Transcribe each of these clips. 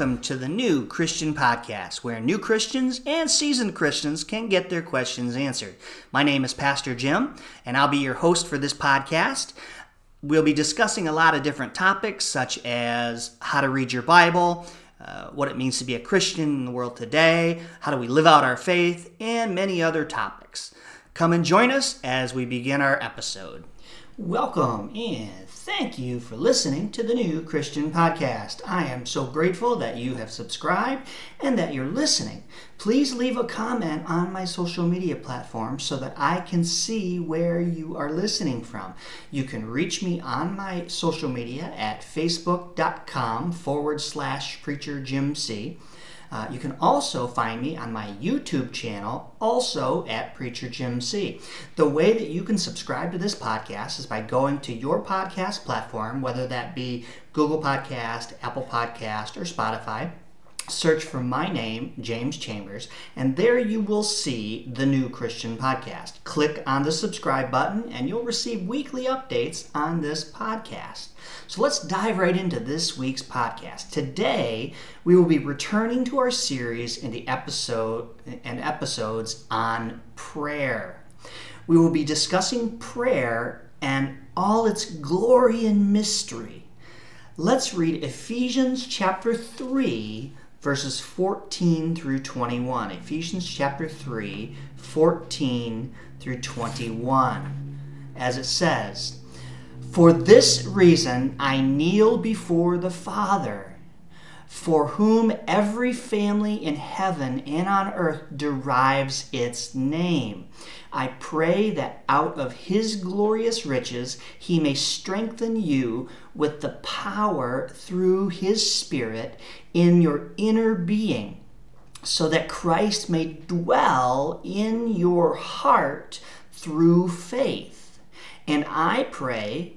welcome to the New Christian Podcast, where new Christians and seasoned Christians can get their questions answered. My name is Pastor Jim, and I'll be your host for this podcast. We'll be discussing a lot of different topics, such as how to read your Bible, uh, what it means to be a Christian in the world today, how do we live out our faith, and many other topics. Come and join us as we begin our episode. Welcome and thank you for listening to the New Christian Podcast. I am so grateful that you have subscribed and that you're listening. Please leave a comment on my social media platform so that I can see where you are listening from. You can reach me on my social media at facebook.com forward slash preacher Jim C. Uh, you can also find me on my YouTube channel, also at Preacher Jim C. The way that you can subscribe to this podcast is by going to your podcast platform, whether that be Google Podcast, Apple Podcast, or Spotify search for my name, James Chambers, and there you will see the new Christian podcast. Click on the subscribe button and you'll receive weekly updates on this podcast. So let's dive right into this week's podcast. Today, we will be returning to our series in the episode and episodes on prayer. We will be discussing prayer and all its glory and mystery. Let's read Ephesians chapter 3 verses 14 through 21. Ephesians chapter 3, 14 through 21. As it says, For this reason I kneel before the Father, for whom every family in heaven and on earth derives its name. I pray that out of his glorious riches he may strengthen you with the power through his Spirit in your inner being, so that Christ may dwell in your heart through faith. And I pray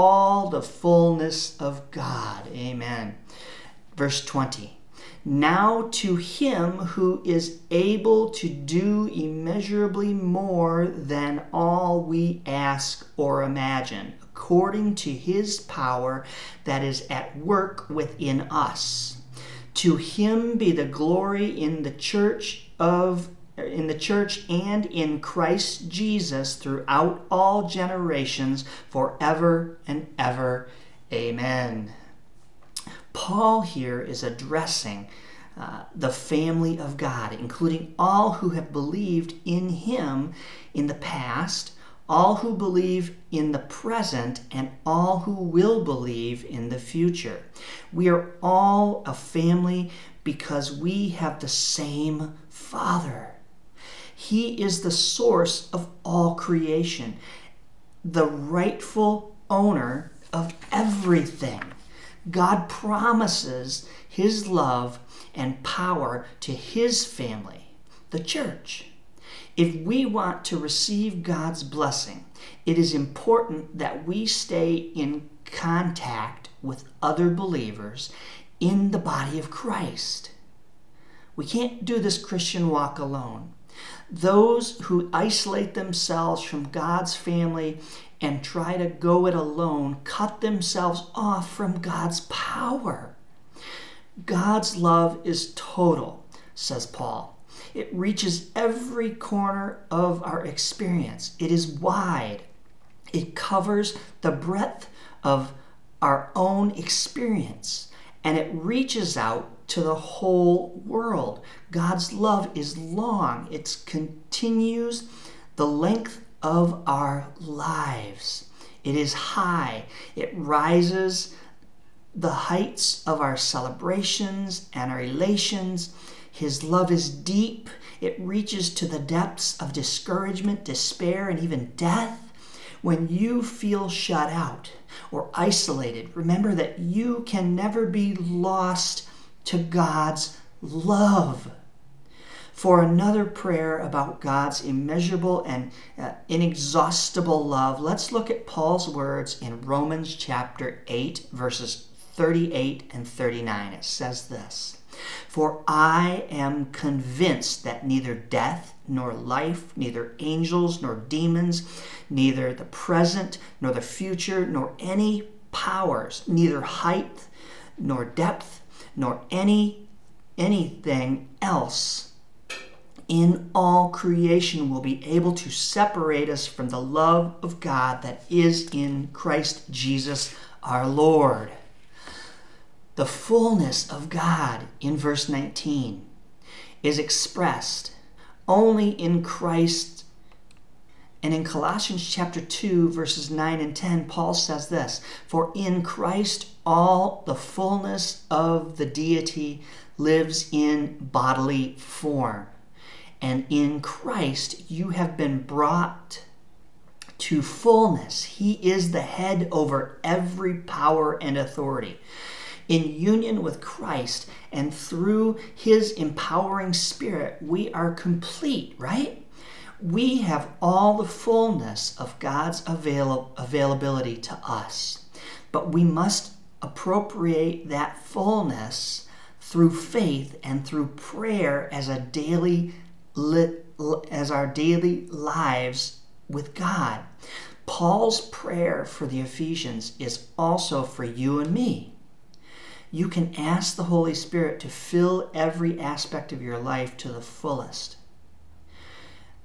all the fullness of God. Amen. Verse 20. Now to him who is able to do immeasurably more than all we ask or imagine, according to his power that is at work within us. To him be the glory in the church of in the church and in Christ Jesus throughout all generations forever and ever. Amen. Paul here is addressing uh, the family of God, including all who have believed in him in the past, all who believe in the present, and all who will believe in the future. We are all a family because we have the same Father. He is the source of all creation, the rightful owner of everything. God promises His love and power to His family, the church. If we want to receive God's blessing, it is important that we stay in contact with other believers in the body of Christ. We can't do this Christian walk alone. Those who isolate themselves from God's family and try to go it alone cut themselves off from God's power. God's love is total, says Paul. It reaches every corner of our experience. It is wide. It covers the breadth of our own experience and it reaches out to the whole world. God's love is long, it continues the length of our lives. It is high, it rises the heights of our celebrations and our elations. His love is deep, it reaches to the depths of discouragement, despair, and even death. When you feel shut out or isolated, remember that you can never be lost to God's love. For another prayer about God's immeasurable and uh, inexhaustible love, let's look at Paul's words in Romans chapter 8, verses 38 and 39. It says this. For I am convinced that neither death nor life, neither angels nor demons, neither the present nor the future, nor any powers, neither height nor depth, nor any anything else in all creation will be able to separate us from the love of God that is in Christ Jesus our Lord the fullness of God in verse 19 is expressed only in Christ. And in Colossians chapter 2, verses 9 and 10, Paul says this For in Christ all the fullness of the deity lives in bodily form. And in Christ you have been brought to fullness. He is the head over every power and authority in union with Christ and through his empowering spirit, we are complete, right? We have all the fullness of God's avail- availability to us. But we must appropriate that fullness through faith and through prayer as a daily as our daily lives with God. Paul's prayer for the Ephesians is also for you and me you can ask the Holy Spirit to fill every aspect of your life to the fullest.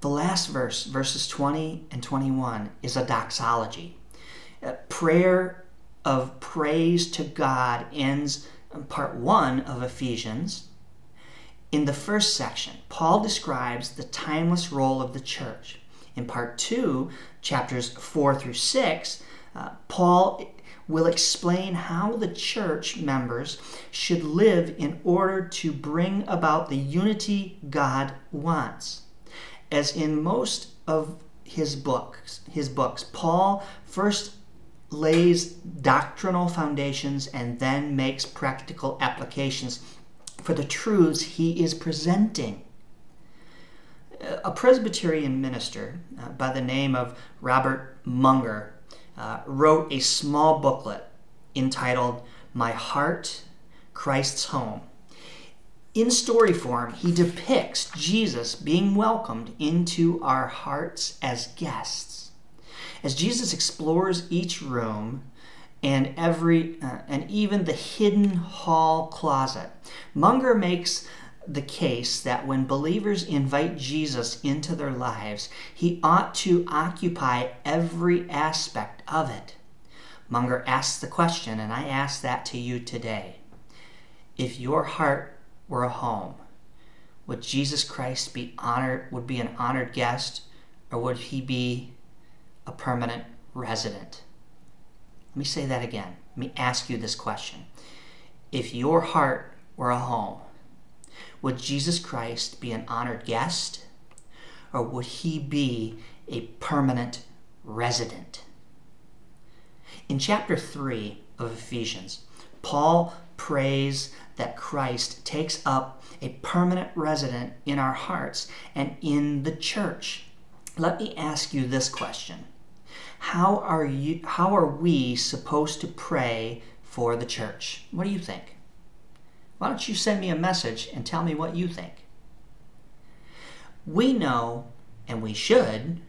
The last verse, verses 20 and 21, is a doxology. A prayer of praise to God ends part 1 of Ephesians. In the first section, Paul describes the timeless role of the church. In part 2, chapters 4 through 6, uh, Paul will explain how the church members should live in order to bring about the unity God wants. As in most of his books, his books, Paul first lays doctrinal foundations and then makes practical applications for the truths he is presenting. A Presbyterian minister uh, by the name of Robert Munger uh, wrote a small booklet entitled My Heart, Christ's Home. In story form, he depicts Jesus being welcomed into our hearts as guests. As Jesus explores each room and every uh, and even the hidden hall closet, Munger makes the case that when believers invite Jesus into their lives, he ought to occupy every aspect of it. Munger asks the question, and I ask that to you today. If your heart were a home, would Jesus Christ be honored, would be an honored guest, or would he be a permanent resident? Let me say that again. Let me ask you this question. If your heart were a home, would Jesus Christ be an honored guest or would he be a permanent resident? In chapter 3 of Ephesians, Paul prays that Christ takes up a permanent resident in our hearts and in the church. Let me ask you this question. How are you how are we supposed to pray for the church? What do you think? Why don't you send me a message and tell me what you think? We know, and we should,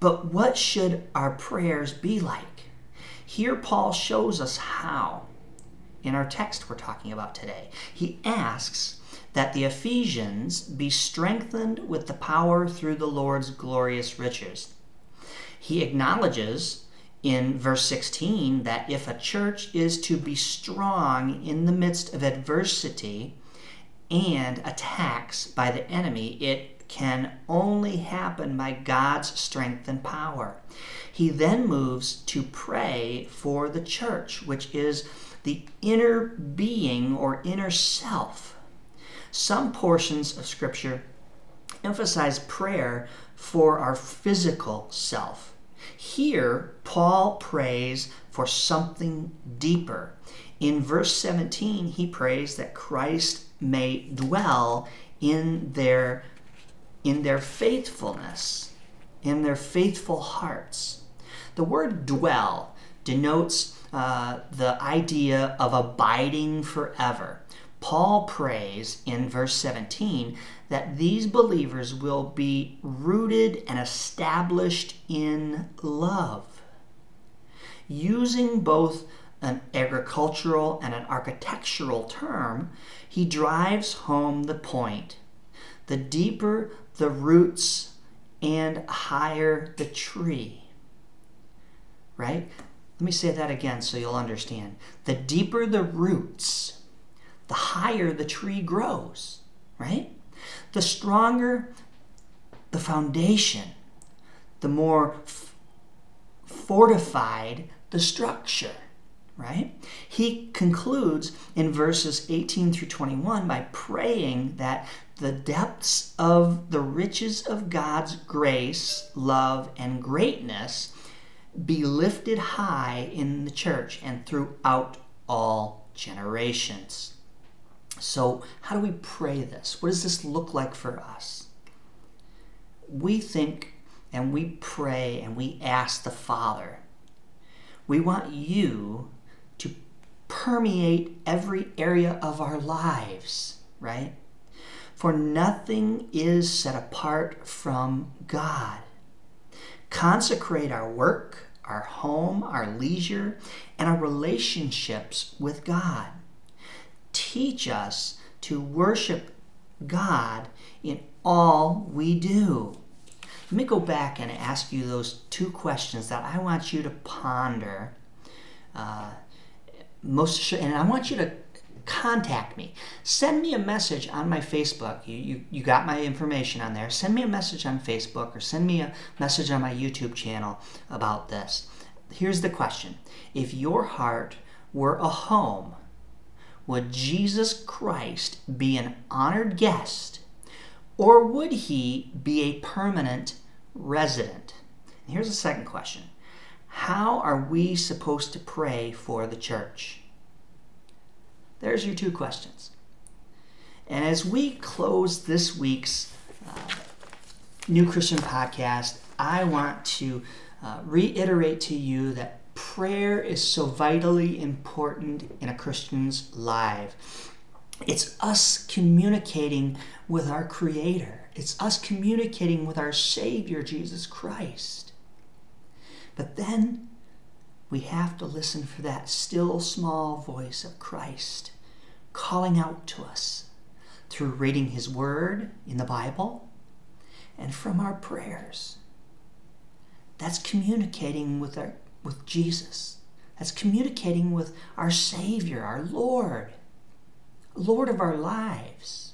but what should our prayers be like? Here, Paul shows us how in our text we're talking about today. He asks that the Ephesians be strengthened with the power through the Lord's glorious riches. He acknowledges in verse 16 that if a church is to be strong in the midst of adversity and attacks by the enemy, it can only happen by God's strength and power. He then moves to pray for the church, which is the inner being or inner self. Some portions of Scripture emphasize prayer for our physical self. Here, Paul prays for something deeper. In verse 17, he prays that Christ may dwell in their in their faithfulness, in their faithful hearts. The word dwell denotes uh, the idea of abiding forever. Paul prays in verse 17 that these believers will be rooted and established in love. Using both an agricultural and an architectural term, he drives home the point. The deeper the roots and higher the tree. Right? Let me say that again so you'll understand. The deeper the roots, the higher the tree grows, right? The stronger the foundation, the more f- fortified the structure, right? He concludes in verses 18 through 21 by praying that the depths of the riches of God's grace, love, and greatness be lifted high in the church and throughout all generations. So, how do we pray this? What does this look like for us? We think and we pray and we ask the Father. We want you to permeate every area of our lives, right? For nothing is set apart from God. Consecrate our work, our home, our leisure, and our relationships with God. Teach us to worship God in all we do. Let me go back and ask you those two questions that I want you to ponder. Uh, most, and I want you to contact me. Send me a message on my Facebook. You, you, you got my information on there. Send me a message on Facebook or send me a message on my YouTube channel about this. Here's the question If your heart were a home, would Jesus Christ be an honored guest or would he be a permanent resident? Here's the second question How are we supposed to pray for the church? There's your two questions. And as we close this week's uh, New Christian podcast, I want to uh, reiterate to you that prayer is so vitally important in a Christian's life. It's us communicating with our Creator, it's us communicating with our Savior, Jesus Christ. But then we have to listen for that still small voice of Christ calling out to us through reading His Word in the Bible and from our prayers. That's communicating with, our, with Jesus. That's communicating with our Savior, our Lord, Lord of our lives.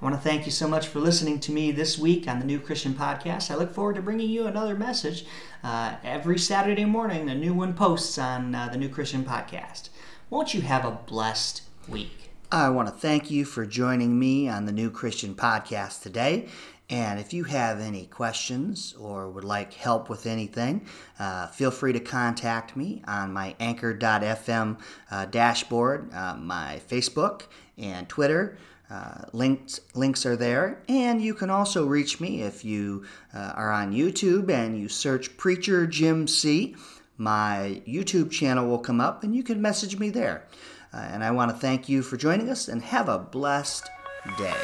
I want to thank you so much for listening to me this week on the New Christian Podcast. I look forward to bringing you another message uh, every Saturday morning. A new one posts on uh, the New Christian Podcast. Won't you have a blessed week? I want to thank you for joining me on the New Christian Podcast today. And if you have any questions or would like help with anything, uh, feel free to contact me on my anchor.fm uh, dashboard, uh, my Facebook, and Twitter. Uh, links links are there, and you can also reach me if you uh, are on YouTube and you search Preacher Jim C. My YouTube channel will come up, and you can message me there. Uh, and I want to thank you for joining us, and have a blessed day.